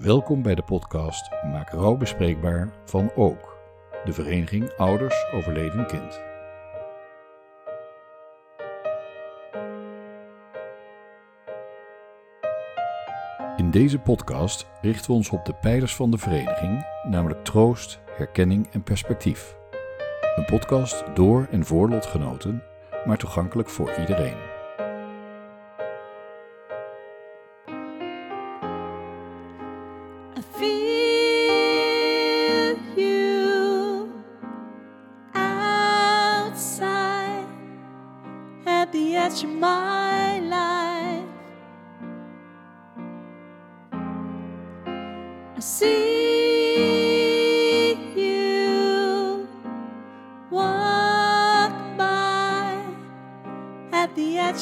Welkom bij de podcast Maak rouw bespreekbaar van Ook, de vereniging Ouders Overleden Kind. In deze podcast richten we ons op de pijlers van de vereniging, namelijk troost, herkenning en perspectief. Een podcast door en voor lotgenoten, maar toegankelijk voor iedereen.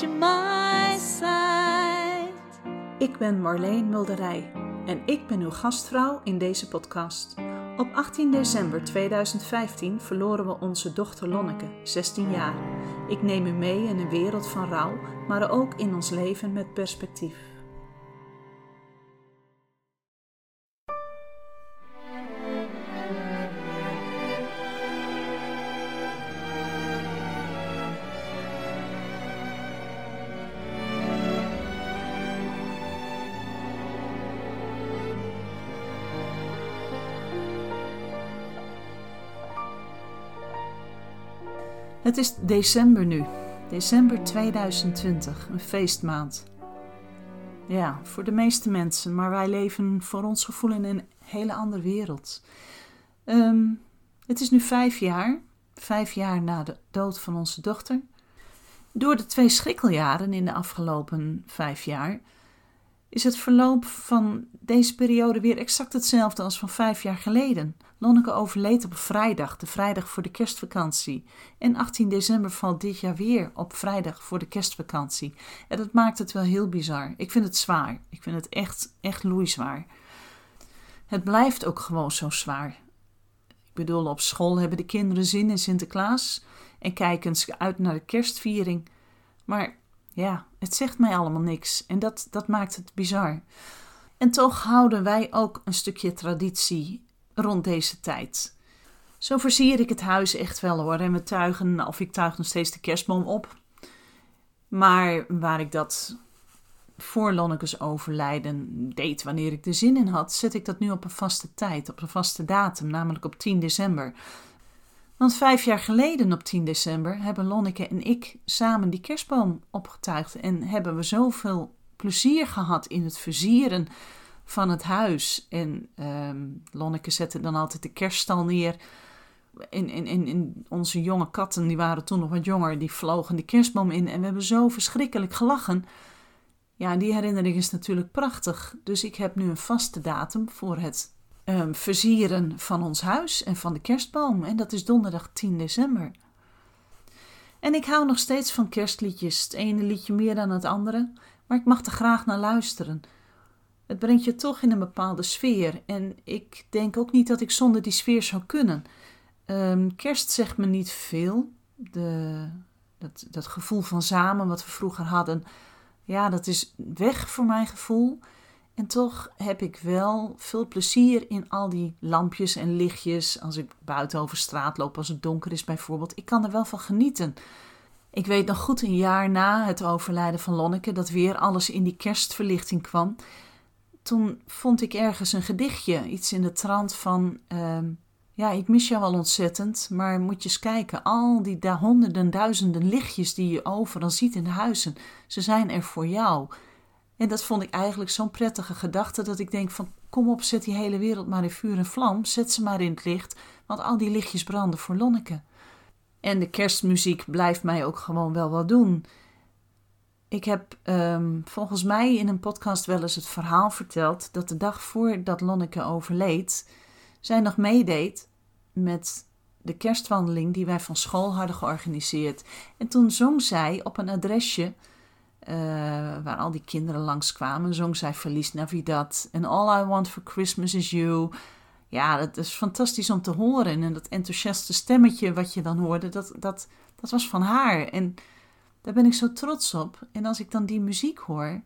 At my sight. Ik ben Marleen Mulderij en ik ben uw gastvrouw in deze podcast. Op 18 december 2015 verloren we onze dochter Lonneke, 16 jaar. Ik neem u mee in een wereld van rouw, maar ook in ons leven met perspectief. Het is december nu, december 2020, een feestmaand. Ja, voor de meeste mensen, maar wij leven voor ons gevoel in een hele andere wereld. Ehm, het is nu vijf jaar, vijf jaar na de dood van onze dochter. Door de twee schrikkeljaren in de afgelopen vijf jaar is het verloop van deze periode weer exact hetzelfde als van vijf jaar geleden. Lonneke overleed op vrijdag, de vrijdag voor de kerstvakantie. En 18 december valt dit jaar weer op vrijdag voor de kerstvakantie. En dat maakt het wel heel bizar. Ik vind het zwaar. Ik vind het echt, echt loeizwaar. Het blijft ook gewoon zo zwaar. Ik bedoel, op school hebben de kinderen zin in Sinterklaas en kijken ze uit naar de kerstviering. Maar ja, het zegt mij allemaal niks en dat, dat maakt het bizar. En toch houden wij ook een stukje traditie rond deze tijd. Zo versier ik het huis echt wel hoor. En we tuigen, of ik tuig nog steeds de kerstboom op. Maar waar ik dat voor Lonnekes overlijden deed, wanneer ik er zin in had, zet ik dat nu op een vaste tijd, op een vaste datum, namelijk op 10 december. Want vijf jaar geleden op 10 december hebben Lonneke en ik samen die kerstboom opgetuigd en hebben we zoveel plezier gehad in het versieren van het huis. En ehm, Lonneke zette dan altijd de kerststal neer. En, en, en onze jonge katten, die waren toen nog wat jonger, die vlogen de kerstboom in. En we hebben zo verschrikkelijk gelachen. Ja, die herinnering is natuurlijk prachtig. Dus ik heb nu een vaste datum voor het ehm, versieren van ons huis en van de kerstboom. En dat is donderdag 10 december. En ik hou nog steeds van kerstliedjes. Het ene liedje meer dan het andere. Maar ik mag er graag naar luisteren. Het brengt je toch in een bepaalde sfeer. En ik denk ook niet dat ik zonder die sfeer zou kunnen. Ehm, kerst zegt me niet veel. De, dat, dat gevoel van samen wat we vroeger hadden, ja, dat is weg voor mijn gevoel. En toch heb ik wel veel plezier in al die lampjes en lichtjes. Als ik buiten over straat loop, als het donker is bijvoorbeeld. Ik kan er wel van genieten. Ik weet nog goed een jaar na het overlijden van Lonneke dat weer alles in die kerstverlichting kwam toen vond ik ergens een gedichtje, iets in de trant van: ehm, Ja, ik mis jou wel ontzettend, maar moet je eens kijken, al die honderden, duizenden lichtjes die je overal ziet in de huizen, ze zijn er voor jou. En dat vond ik eigenlijk zo'n prettige gedachte dat ik denk: van kom op, zet die hele wereld maar in vuur en vlam, zet ze maar in het licht, want al die lichtjes branden voor Lonneke. En de kerstmuziek blijft mij ook gewoon wel wat doen. Ik heb um, volgens mij in een podcast wel eens het verhaal verteld dat de dag voordat Lonneke overleed, zij nog meedeed met de kerstwandeling die wij van school hadden georganiseerd. En toen zong zij op een adresje uh, waar al die kinderen langskwamen, zong zij Feliz Navidad en All I Want for Christmas is You. Ja, dat is fantastisch om te horen. En dat enthousiaste stemmetje wat je dan hoorde, dat, dat, dat was van haar. En daar ben ik zo trots op. En als ik dan die muziek hoor,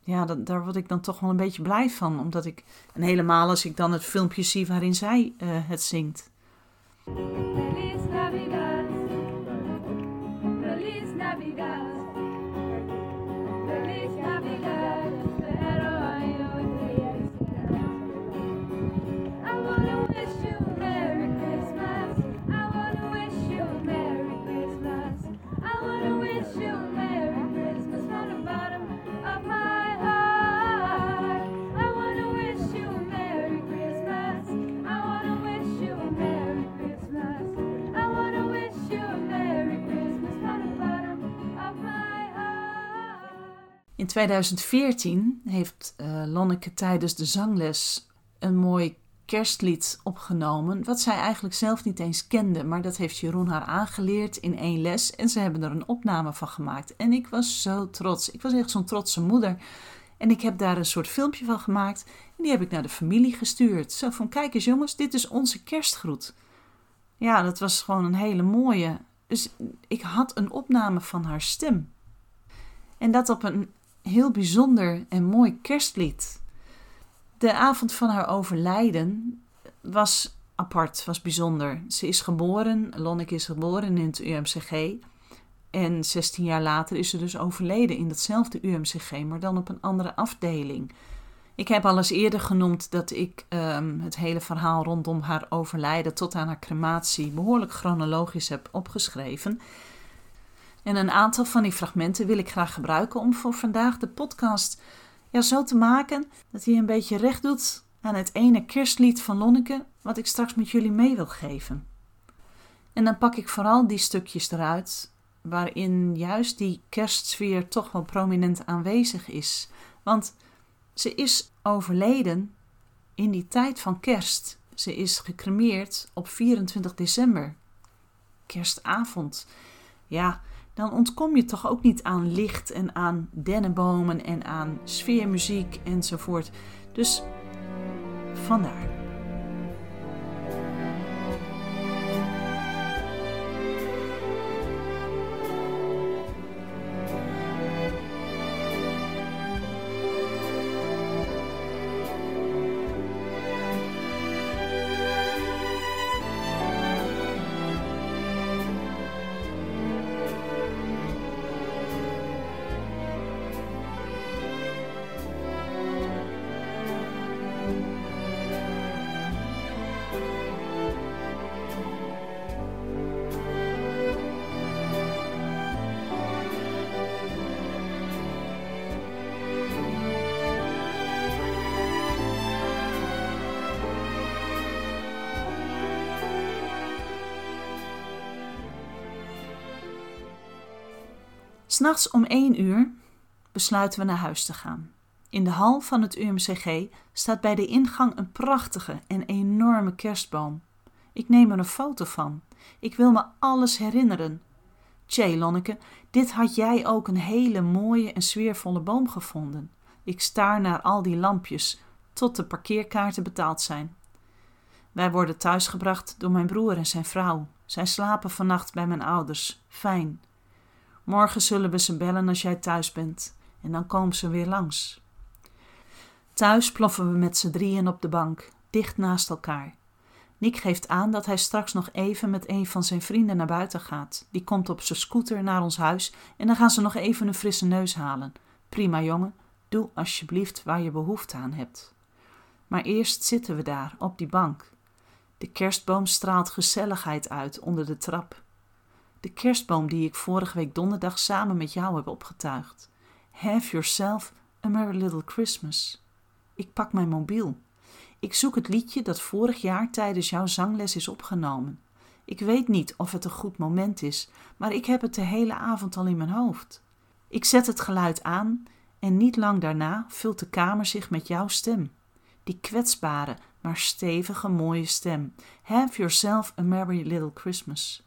ja, daar word ik dan toch wel een beetje blij van. Omdat ik, en helemaal als ik dan het filmpje zie waarin zij eh, het zingt. In 2014 heeft eh, Lonneke tijdens de zangles een mooi kerstlied opgenomen, wat zij eigenlijk zelf niet eens kende, maar dat heeft Jeroen haar aangeleerd in één les en ze hebben er een opname van gemaakt. En ik was zo trots. Ik was echt zo'n trotse moeder. En ik heb daar een soort filmpje van gemaakt en die heb ik naar de familie gestuurd. Zo van, kijk eens jongens, dit is onze kerstgroet. Ja, dat was gewoon een hele mooie. Dus ik had een opname van haar stem. En dat op een heel bijzonder en mooi kerstlied. De avond van haar overlijden was apart, was bijzonder. Ze is geboren, Lonneke is geboren in het UMCG. En 16 jaar later is ze dus overleden in datzelfde UMCG, maar dan op een andere afdeling. Ik heb al eens eerder genoemd dat ik ehm, het hele verhaal rondom haar overlijden tot aan haar crematie behoorlijk chronologisch heb opgeschreven. En een aantal van die fragmenten wil ik graag gebruiken om voor vandaag de podcast ja, zo te maken dat hij een beetje recht doet aan het ene kerstlied van Lonneke, wat ik straks met jullie mee wil geven. En dan pak ik vooral die stukjes eruit waarin juist die kerstsfeer toch wel prominent aanwezig is. Want ze is overleden in die tijd van kerst. Ze is gecremeerd op 24 december, kerstavond. Ja, dan ontkom je toch ook niet aan licht en aan dennenbomen en aan sfeermuziek enzovoort. Dus vandaar. S'nachts om één uur besluiten we naar huis te gaan. In de hal van het UMCG staat bij de ingang een prachtige en enorme kerstboom. Ik neem er een foto van. Ik wil me alles herinneren. Tjee, Lonneke, dit had jij ook een hele mooie en sfeervolle boom gevonden. Ik staar naar al die lampjes, tot de parkeerkaarten betaald zijn. Wij worden thuisgebracht door mijn broer en zijn vrouw. Zij slapen vannacht bij mijn ouders. Fijn. Morgen zullen we ze bellen als jij thuis bent en dan komen ze weer langs. Thuis ploffen we met z'n drieën op de bank, dicht naast elkaar. Nick geeft aan dat hij straks nog even met een van zijn vrienden naar buiten gaat. Die komt op zijn scooter naar ons huis en dan gaan ze nog even een frisse neus halen. Prima jongen, doe alsjeblieft waar je behoefte aan hebt. Maar eerst zitten we daar, op die bank. De kerstboom straalt gezelligheid uit onder de trap. De kerstboom die ik vorige week donderdag samen met jou heb opgetuigd. Have yourself a merry little Christmas. Ik pak mijn mobiel. Ik zoek het liedje dat vorig jaar tijdens jouw zangles is opgenomen. Ik weet niet of het een goed moment is, maar ik heb het de hele avond al in mijn hoofd. Ik zet het geluid aan en niet lang daarna vult de kamer zich met jouw stem. Die kwetsbare, maar stevige, mooie stem. Have yourself a merry little Christmas.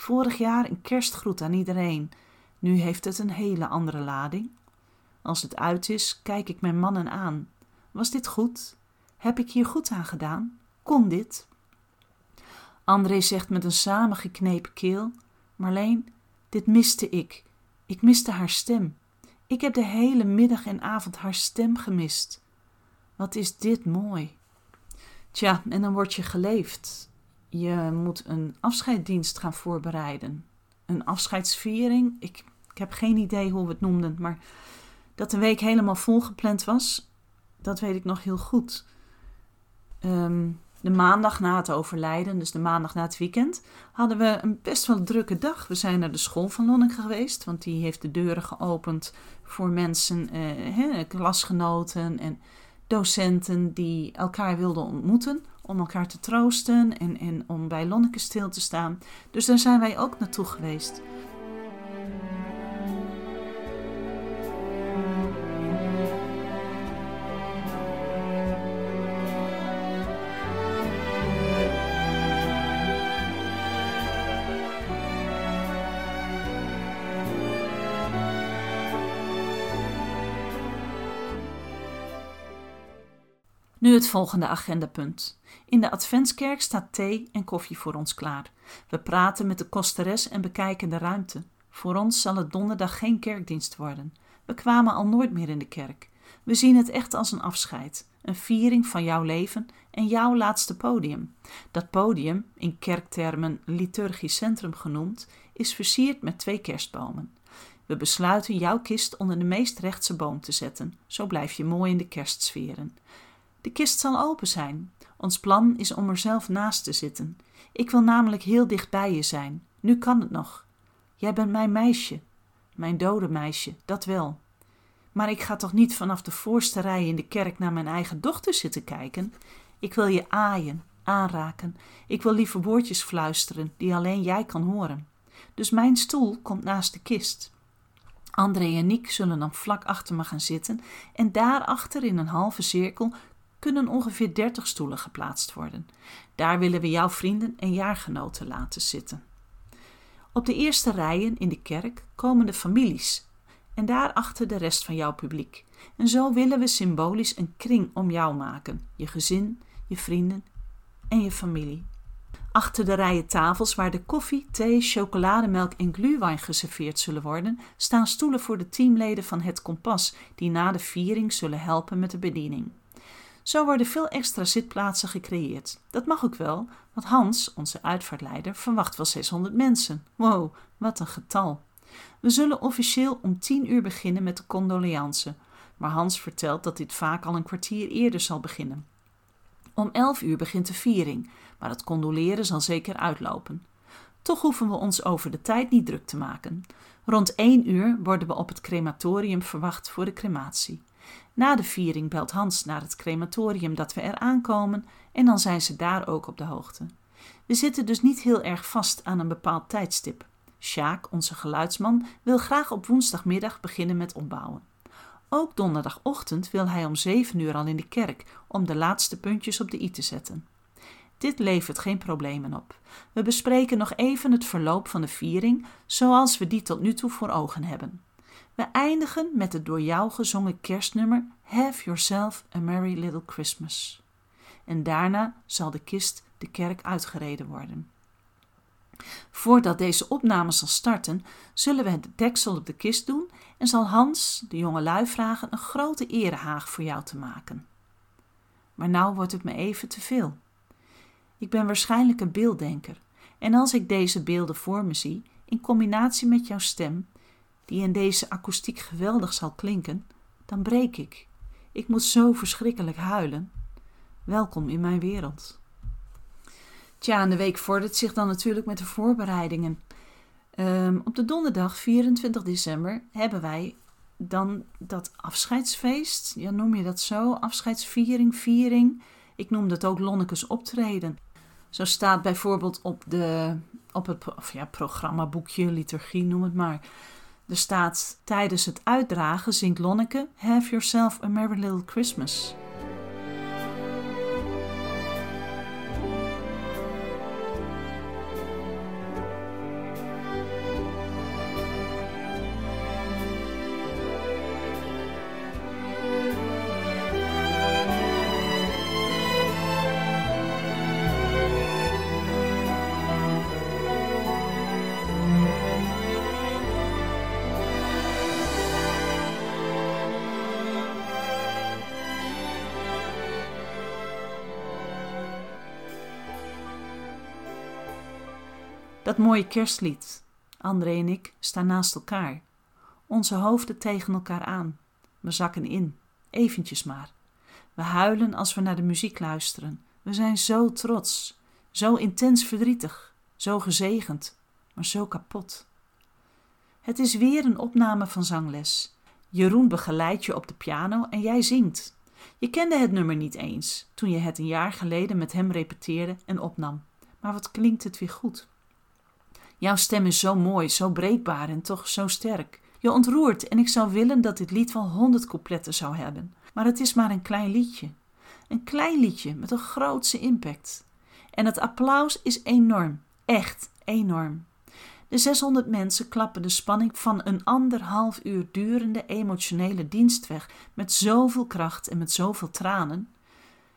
Vorig jaar een kerstgroet aan iedereen. Nu heeft het een hele andere lading. Als het uit is, kijk ik mijn mannen aan. Was dit goed? Heb ik hier goed aan gedaan? Kon dit? André zegt met een samengeknepen keel: Marleen, dit miste ik. Ik miste haar stem. Ik heb de hele middag en avond haar stem gemist. Wat is dit mooi. Tja, en dan word je geleefd. Je moet een afscheidsdienst gaan voorbereiden. Een afscheidsviering. Ik, ik heb geen idee hoe we het noemden, maar dat de week helemaal volgepland was, dat weet ik nog heel goed. Ehm, de maandag na het overlijden, dus de maandag na het weekend, hadden we een best wel drukke dag. We zijn naar de school van Lonneke geweest, want die heeft de deuren geopend voor mensen, eh, klasgenoten en docenten die elkaar wilden ontmoeten. Om elkaar te troosten en, en om bij Lonneke stil te staan. Dus daar zijn wij ook naartoe geweest. Nu het volgende agendapunt. In de Adventskerk staat thee en koffie voor ons klaar. We praten met de kosteres en bekijken de ruimte. Voor ons zal het donderdag geen kerkdienst worden. We kwamen al nooit meer in de kerk. We zien het echt als een afscheid, een viering van jouw leven en jouw laatste podium. Dat podium, in kerktermen liturgisch centrum genoemd, is versierd met twee kerstbomen. We besluiten jouw kist onder de meest rechtse boom te zetten. Zo blijf je mooi in de kerstsferen. De kist zal open zijn. Ons plan is om er zelf naast te zitten. Ik wil namelijk heel dicht bij je zijn. Nu kan het nog. Jij bent mijn meisje. Mijn dode meisje, dat wel. Maar ik ga toch niet vanaf de voorste rij in de kerk naar mijn eigen dochter zitten kijken? Ik wil je aaien, aanraken. Ik wil lieve woordjes fluisteren die alleen jij kan horen. Dus mijn stoel komt naast de kist. André en ik zullen dan vlak achter me gaan zitten en daarachter in een halve cirkel kunnen ongeveer 30 stoelen geplaatst worden. Daar willen we jouw vrienden en jaargenoten laten zitten. Op de eerste rijen in de kerk komen de families en daarachter de rest van jouw publiek. En zo willen we symbolisch een kring om jou maken: je gezin, je vrienden en je familie. Achter de rijen tafels waar de koffie, thee, chocolademelk en glühwein geserveerd zullen worden, staan stoelen voor de teamleden van het Kompas, die na de viering zullen helpen met de bediening. Zo worden veel extra zitplaatsen gecreëerd. Dat mag ook wel, want Hans, onze uitvaartleider, verwacht wel 600 mensen. Wow, wat een getal. We zullen officieel om 10 uur beginnen met de condoleance, maar Hans vertelt dat dit vaak al een kwartier eerder zal beginnen. Om 11 uur begint de viering, maar het condoleren zal zeker uitlopen. Toch hoeven we ons over de tijd niet druk te maken. Rond 1 uur worden we op het crematorium verwacht voor de crematie. Na de viering belt Hans naar het crematorium dat we er aankomen en dan zijn ze daar ook op de hoogte. We zitten dus niet heel erg vast aan een bepaald tijdstip. Sjaak, onze geluidsman, wil graag op woensdagmiddag beginnen met opbouwen. Ook donderdagochtend wil hij om zeven uur al in de kerk om de laatste puntjes op de i te zetten. Dit levert geen problemen op. We bespreken nog even het verloop van de viering zoals we die tot nu toe voor ogen hebben. We eindigen met het door jou gezongen kerstnummer Have Yourself a Merry Little Christmas. En daarna zal de kist de kerk uitgereden worden. Voordat deze opname zal starten, zullen we het deksel op de kist doen en zal Hans de jonge lui vragen een grote erehaag voor jou te maken. Maar nou wordt het me even te veel. Ik ben waarschijnlijk een beelddenker en als ik deze beelden voor me zie, in combinatie met jouw stem, die in deze akoestiek geweldig zal klinken, dan breek ik. Ik moet zo verschrikkelijk huilen. Welkom in mijn wereld. Tja, en de week vordert zich dan natuurlijk met de voorbereidingen. Ehm, op de donderdag 24 december hebben wij dan dat afscheidsfeest. Ja, noem je dat zo? Afscheidsviering, viering. Ik noem dat ook Lonnekes optreden. Zo staat bijvoorbeeld op, de, op het ja, programmaboekje, liturgie, noem het maar. Er staat tijdens het uitdragen zingt Lonneke Have Yourself a Merry Little Christmas. Mooie kerstlied. André en ik staan naast elkaar. Onze hoofden tegen elkaar aan. We zakken in. Eventjes maar. We huilen als we naar de muziek luisteren. We zijn zo trots. Zo intens verdrietig. Zo gezegend. Maar zo kapot. Het is weer een opname van zangles. Jeroen begeleidt je op de piano en jij zingt. Je kende het nummer niet eens toen je het een jaar geleden met hem repeteerde en opnam. Maar wat klinkt het weer goed? Jouw stem is zo mooi, zo breekbaar en toch zo sterk. Je ontroert en ik zou willen dat dit lied wel honderd coupletten zou hebben. Maar het is maar een klein liedje. Een klein liedje met een grootse impact. En het applaus is enorm. Echt enorm. De 600 mensen klappen de spanning van een anderhalf uur durende emotionele dienst weg met zoveel kracht en met zoveel tranen.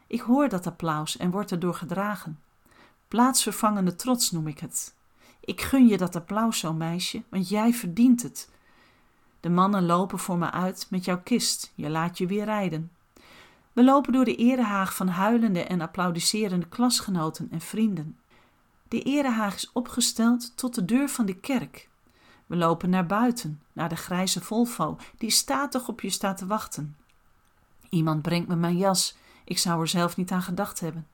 Ik hoor dat applaus en word erdoor gedragen. Plaatsvervangende trots noem ik het. Ik gun je dat applaus zo, meisje, want jij verdient het. De mannen lopen voor me uit met jouw kist. Je laat je weer rijden. We lopen door de erehaag van huilende en applaudisserende klasgenoten en vrienden. De erehaag is opgesteld tot de deur van de kerk. We lopen naar buiten, naar de grijze Volvo, die statig op je staat te wachten. Iemand brengt me mijn jas. Ik zou er zelf niet aan gedacht hebben.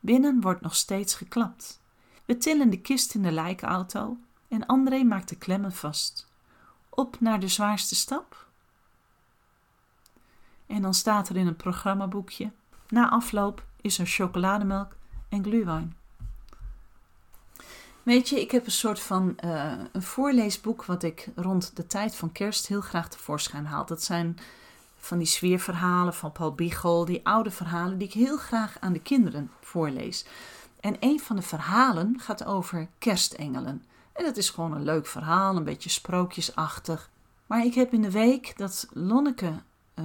Binnen wordt nog steeds geklapt. We tillen de kist in de lijkauto en André maakt de klemmen vast. Op naar de zwaarste stap. En dan staat er in een programmaboekje: na afloop is er chocolademelk en glühwein. Weet je, ik heb een soort van eh, een voorleesboek wat ik rond de tijd van kerst heel graag tevoorschijn haal. Dat zijn van die sfeerverhalen van Paul Biegel, die oude verhalen die ik heel graag aan de kinderen voorlees. En een van de verhalen gaat over kerstengelen. En dat is gewoon een leuk verhaal, een beetje sprookjesachtig. Maar ik heb in de week dat Lonneke, uh,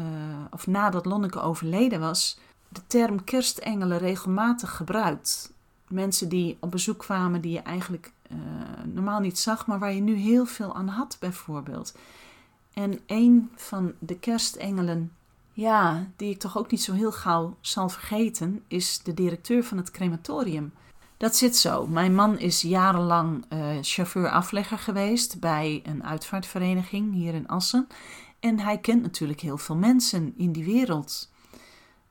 of nadat Lonneke overleden was, de term kerstengelen regelmatig gebruikt. Mensen die op bezoek kwamen die je eigenlijk uh, normaal niet zag, maar waar je nu heel veel aan had, bijvoorbeeld. En een van de kerstengelen, ja, die ik toch ook niet zo heel gauw zal vergeten, is de directeur van het crematorium. Dat zit zo. Mijn man is jarenlang uh, chauffeur-aflegger geweest bij een uitvaartvereniging hier in Assen. En hij kent natuurlijk heel veel mensen in die wereld.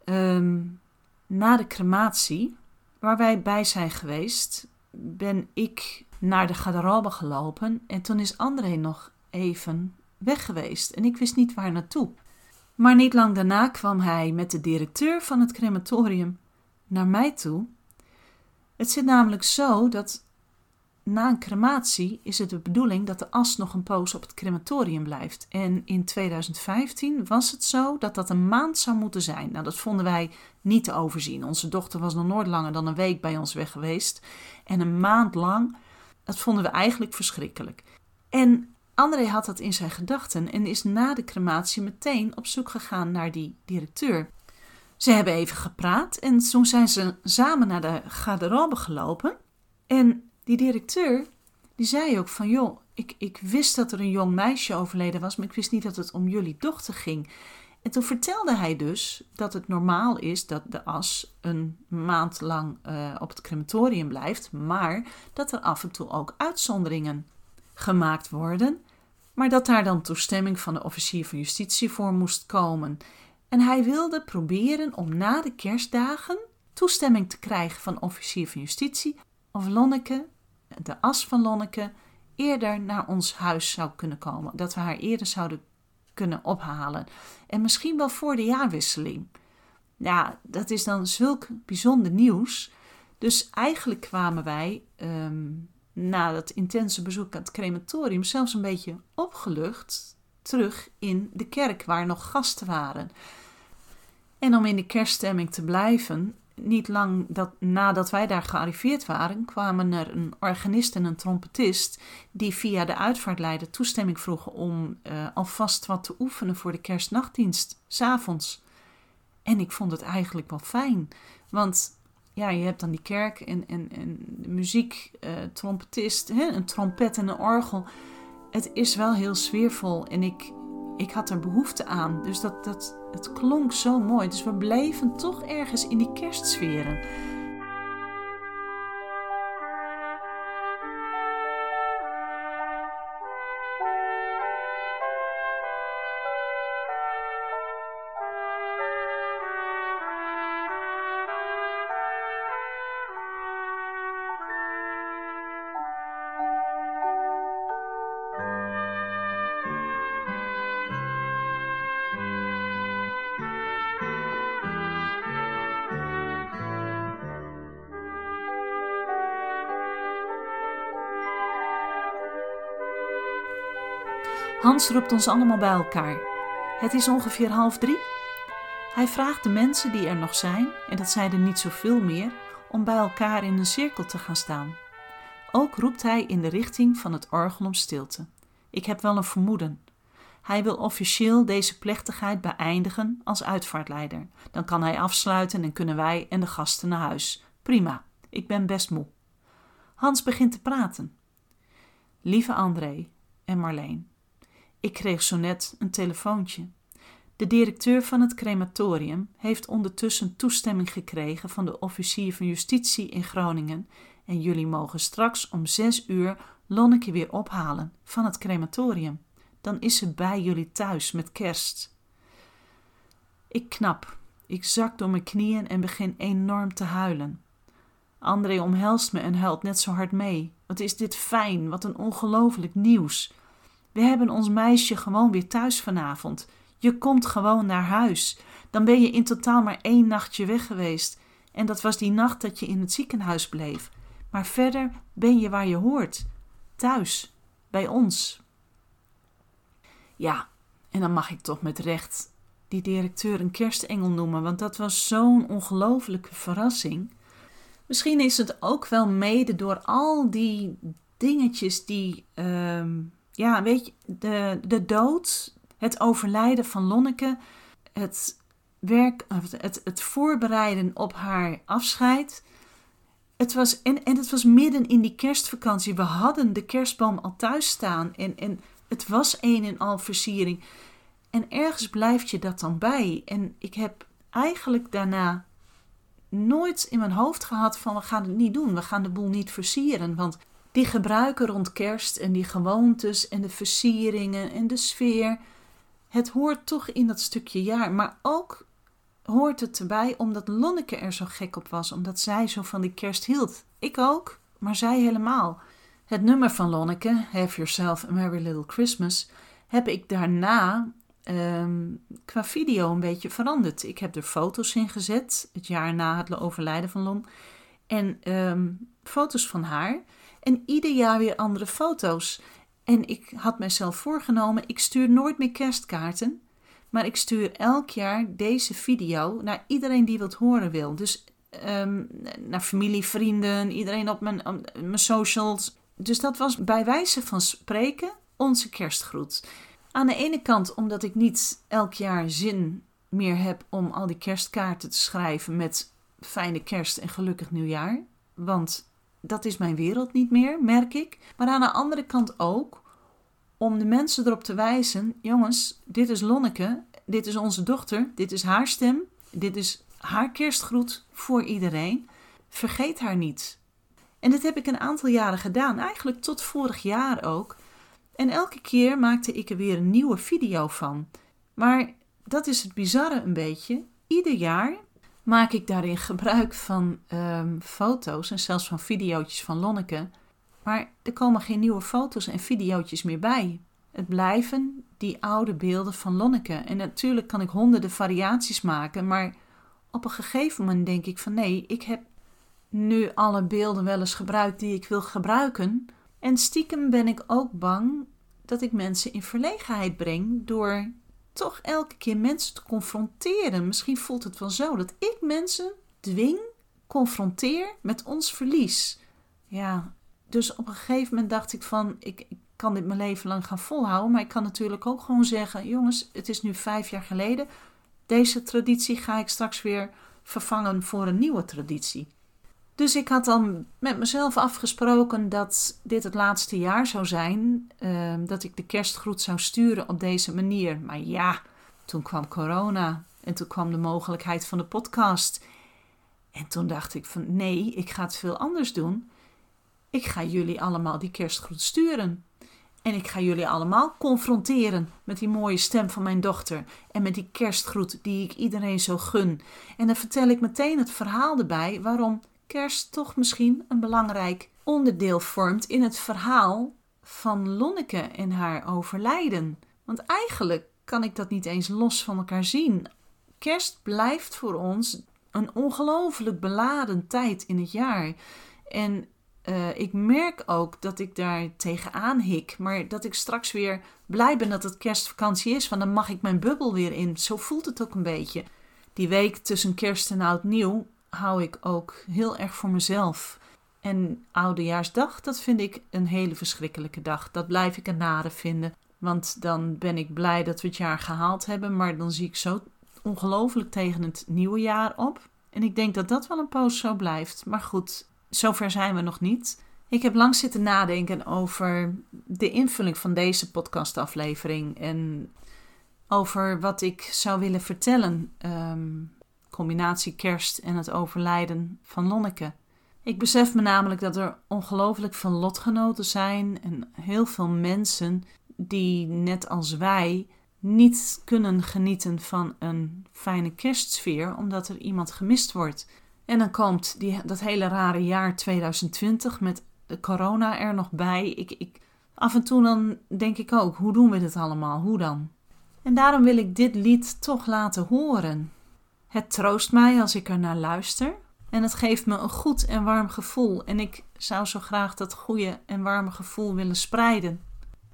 Um, na de crematie, waar wij bij zijn geweest, ben ik naar de garderobe gelopen. En toen is André nog even weg geweest. En ik wist niet waar naartoe. Maar niet lang daarna kwam hij met de directeur van het crematorium naar mij toe het zit namelijk zo dat na een crematie is het de bedoeling dat de as nog een poos op het crematorium blijft. En in 2015 was het zo dat dat een maand zou moeten zijn. Nou, dat vonden wij niet te overzien. Onze dochter was nog nooit langer dan een week bij ons weg geweest. En een maand lang, dat vonden we eigenlijk verschrikkelijk. En André had dat in zijn gedachten en is na de crematie meteen op zoek gegaan naar die directeur. Ze hebben even gepraat en toen zijn ze samen naar de garderobe gelopen. En die directeur, die zei ook van, joh, ik, ik wist dat er een jong meisje overleden was, maar ik wist niet dat het om jullie dochter ging. En toen vertelde hij dus dat het normaal is dat de as een maand lang uh, op het crematorium blijft, maar dat er af en toe ook uitzonderingen gemaakt worden, maar dat daar dan toestemming van de officier van justitie voor moest komen. En hij wilde proberen om na de kerstdagen toestemming te krijgen van officier van justitie of Lonneke, de as van Lonneke, eerder naar ons huis zou kunnen komen. Dat we haar eerder zouden kunnen ophalen. En misschien wel voor de jaarwisseling. Ja, dat is dan zulk bijzonder nieuws. Dus eigenlijk kwamen wij um, na dat intense bezoek aan het crematorium zelfs een beetje opgelucht terug in de kerk waar nog gasten waren. En om in de kerststemming te blijven, niet lang dat, nadat wij daar gearriveerd waren, kwamen er een organist en een trompetist die via de uitvaartleider toestemming vroegen om uh, alvast wat te oefenen voor de kerstnachtdienst, s'avonds. En ik vond het eigenlijk wel fijn, want ja, je hebt dan die kerk en, en, en de muziek, uh, trompetist, hè, een trompet en een orgel. Het is wel heel sfeervol en ik, ik had er behoefte aan. Dus dat, dat, het klonk zo mooi. Dus we bleven toch ergens in die kerstsferen. Hans roept ons allemaal bij elkaar. Het is ongeveer half drie. Hij vraagt de mensen die er nog zijn, en dat zijn er niet zoveel meer, om bij elkaar in een cirkel te gaan staan. Ook roept hij in de richting van het orgel om stilte. Ik heb wel een vermoeden. Hij wil officieel deze plechtigheid beëindigen als uitvaartleider. Dan kan hij afsluiten en kunnen wij en de gasten naar huis. Prima, ik ben best moe. Hans begint te praten. Lieve André en Marleen, ik kreeg zo net een telefoontje. De directeur van het crematorium heeft ondertussen toestemming gekregen van de officier van justitie in Groningen en jullie mogen straks om zes uur Lonneke weer ophalen van het crematorium. Dan is ze bij jullie thuis met kerst. Ik knap, ik zak door mijn knieën en begin enorm te huilen. André omhelst me en huilt net zo hard mee. Wat is dit fijn, wat een ongelooflijk nieuws. We hebben ons meisje gewoon weer thuis vanavond. Je komt gewoon naar huis. Dan ben je in totaal maar één nachtje weg geweest. En dat was die nacht dat je in het ziekenhuis bleef. Maar verder ben je waar je hoort. Thuis, bij ons. Ja, en dan mag ik toch met recht die directeur een kerstengel noemen, want dat was zo'n ongelofelijke verrassing. Misschien is het ook wel mede door al die dingetjes die, ehm, ja, weet je, de, de dood, het overlijden van Lonneke, het werk, het, het voorbereiden op haar afscheid. Het was, en, en het was midden in die kerstvakantie. We hadden de kerstboom al thuis staan en, en het was een en al versiering. En ergens blijft je dat dan bij. En ik heb eigenlijk daarna nooit in mijn hoofd gehad van we gaan het niet doen. We gaan de boel niet versieren. Want die gebruiken rond kerst en die gewoontes en de versieringen en de sfeer. Het hoort toch in dat stukje jaar. Maar ook hoort het erbij omdat Lonneke er zo gek op was. Omdat zij zo van die kerst hield. Ik ook, maar zij helemaal. Het nummer van Lonneke, Have Yourself a Merry Little Christmas, heb ik daarna ehm, qua video een beetje veranderd. Ik heb er foto's in gezet, het jaar na het overlijden van Lon. En ehm, foto's van haar. En ieder jaar weer andere foto's. En ik had mijzelf voorgenomen, ik stuur nooit meer kerstkaarten. Maar ik stuur elk jaar deze video naar iedereen die wat horen wil. Dus ehm, naar familie, vrienden, iedereen op mijn, op mijn socials. Dus dat was bij wijze van spreken onze kerstgroet. Aan de ene kant omdat ik niet elk jaar zin meer heb om al die kerstkaarten te schrijven met fijne kerst en gelukkig nieuwjaar. Want dat is mijn wereld niet meer, merk ik. Maar aan de andere kant ook om de mensen erop te wijzen: jongens, dit is Lonneke, dit is onze dochter, dit is haar stem, dit is haar kerstgroet voor iedereen. Vergeet haar niet. En dit heb ik een aantal jaren gedaan, eigenlijk tot vorig jaar ook. En elke keer maakte ik er weer een nieuwe video van. Maar dat is het bizarre een beetje. Ieder jaar maak ik daarin gebruik van ehm, foto's en zelfs van video's van Lonneke. Maar er komen geen nieuwe foto's en video's meer bij. Het blijven die oude beelden van Lonneke. En natuurlijk kan ik honderden variaties maken, maar op een gegeven moment denk ik van nee, ik heb nu alle beelden wel eens gebruikt die ik wil gebruiken. En stiekem ben ik ook bang dat ik mensen in verlegenheid breng door toch elke keer mensen te confronteren. Misschien voelt het wel zo dat ik mensen dwing, confronteer met ons verlies. Ja, dus op een gegeven moment dacht ik van, ik, ik kan dit mijn leven lang gaan volhouden, maar ik kan natuurlijk ook gewoon zeggen, jongens, het is nu vijf jaar geleden. Deze traditie ga ik straks weer vervangen voor een nieuwe traditie. Dus ik had dan met mezelf afgesproken dat dit het laatste jaar zou zijn. Uh, dat ik de kerstgroet zou sturen op deze manier. Maar ja, toen kwam corona en toen kwam de mogelijkheid van de podcast. En toen dacht ik van nee, ik ga het veel anders doen. Ik ga jullie allemaal die kerstgroet sturen. En ik ga jullie allemaal confronteren met die mooie stem van mijn dochter en met die kerstgroet die ik iedereen zo gun. En dan vertel ik meteen het verhaal erbij waarom kerst toch misschien een belangrijk onderdeel vormt in het verhaal van Lonneke en haar overlijden. Want eigenlijk kan ik dat niet eens los van elkaar zien. Kerst blijft voor ons een ongelooflijk beladen tijd in het jaar. En eh, ik merk ook dat ik daar tegenaan hik. Maar dat ik straks weer blij ben dat het kerstvakantie is. Want dan mag ik mijn bubbel weer in. Zo voelt het ook een beetje. Die week tussen kerst en oud nieuw hou ik ook heel erg voor mezelf. En oudejaarsdag, dat vind ik een hele verschrikkelijke dag. Dat blijf ik een nare vinden. Want dan ben ik blij dat we het jaar gehaald hebben. Maar dan zie ik zo ongelooflijk tegen het nieuwe jaar op. En ik denk dat dat wel een poos zo blijft. Maar goed, zover zijn we nog niet. Ik heb lang zitten nadenken over de invulling van deze podcastaflevering. En over wat ik zou willen vertellen. Ehm, combinatie kerst en het overlijden van Lonneke. Ik besef me namelijk dat er ongelooflijk veel lotgenoten zijn en heel veel mensen die, net als wij, niet kunnen genieten van een fijne kerstsfeer omdat er iemand gemist wordt. En dan komt die, dat hele rare jaar 2020 met de corona er nog bij. Ik, ik, af en toe dan denk ik ook, hoe doen we dit allemaal? Hoe dan? En daarom wil ik dit lied toch laten horen. Het troost mij als ik er naar luister. En het geeft me een goed en warm gevoel. En ik zou zo graag dat goede en warme gevoel willen spreiden.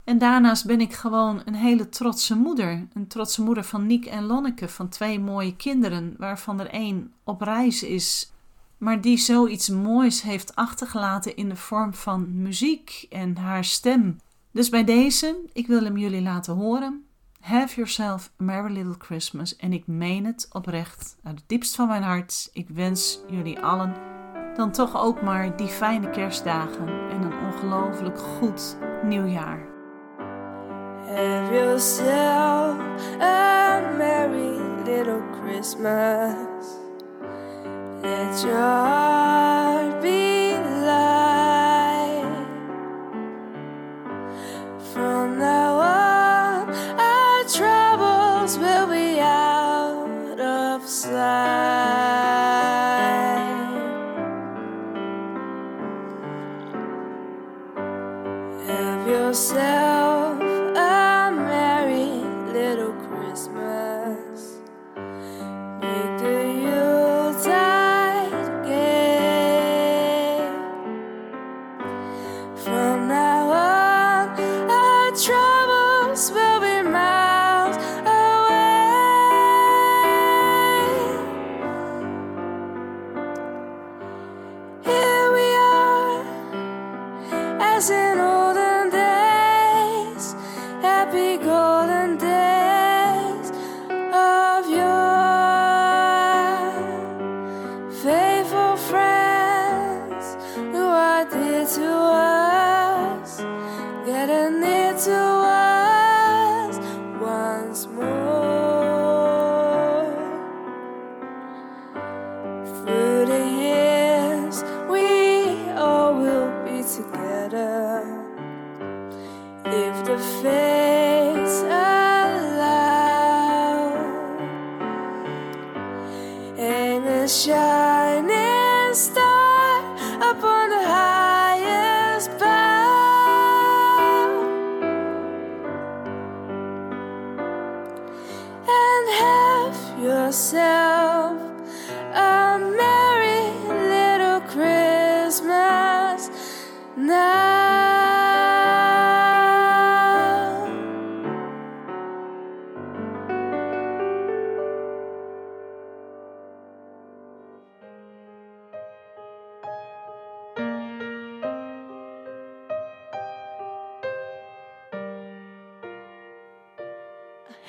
En daarnaast ben ik gewoon een hele trotse moeder. Een trotse moeder van Niek en Lonneke, van twee mooie kinderen, waarvan er één op reis is. Maar die zoiets moois heeft achtergelaten in de vorm van muziek en haar stem. Dus bij deze, ik wil hem jullie laten horen. Have yourself a merry little Christmas. En ik meen het oprecht, uit het diepst van mijn hart. Ik wens jullie allen dan toch ook maar die fijne kerstdagen en een ongelooflijk goed nieuwjaar. Have yourself a merry little Christmas. Let your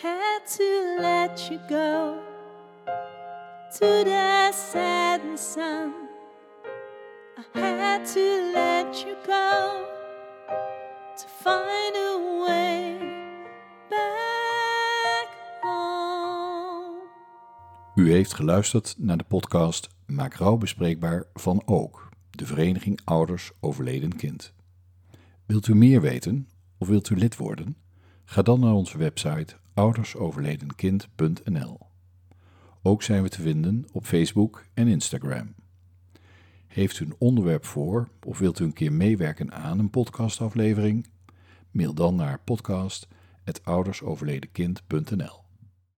had to let you go to the setting sun. I had to let you go to find a way back home. U heeft geluisterd naar de podcast Maak rouw bespreekbaar van Ook, de Vereniging Ouders Overleden Kind. Wilt u meer weten of wilt u lid worden? Ga dan naar onze website oudersoverledenkind.nl. Ook zijn we te vinden op Facebook en Instagram. Heeft u een onderwerp voor of wilt u een keer meewerken aan een podcastaflevering? Mail dan naar podcast.oudersoverledenkind.nl.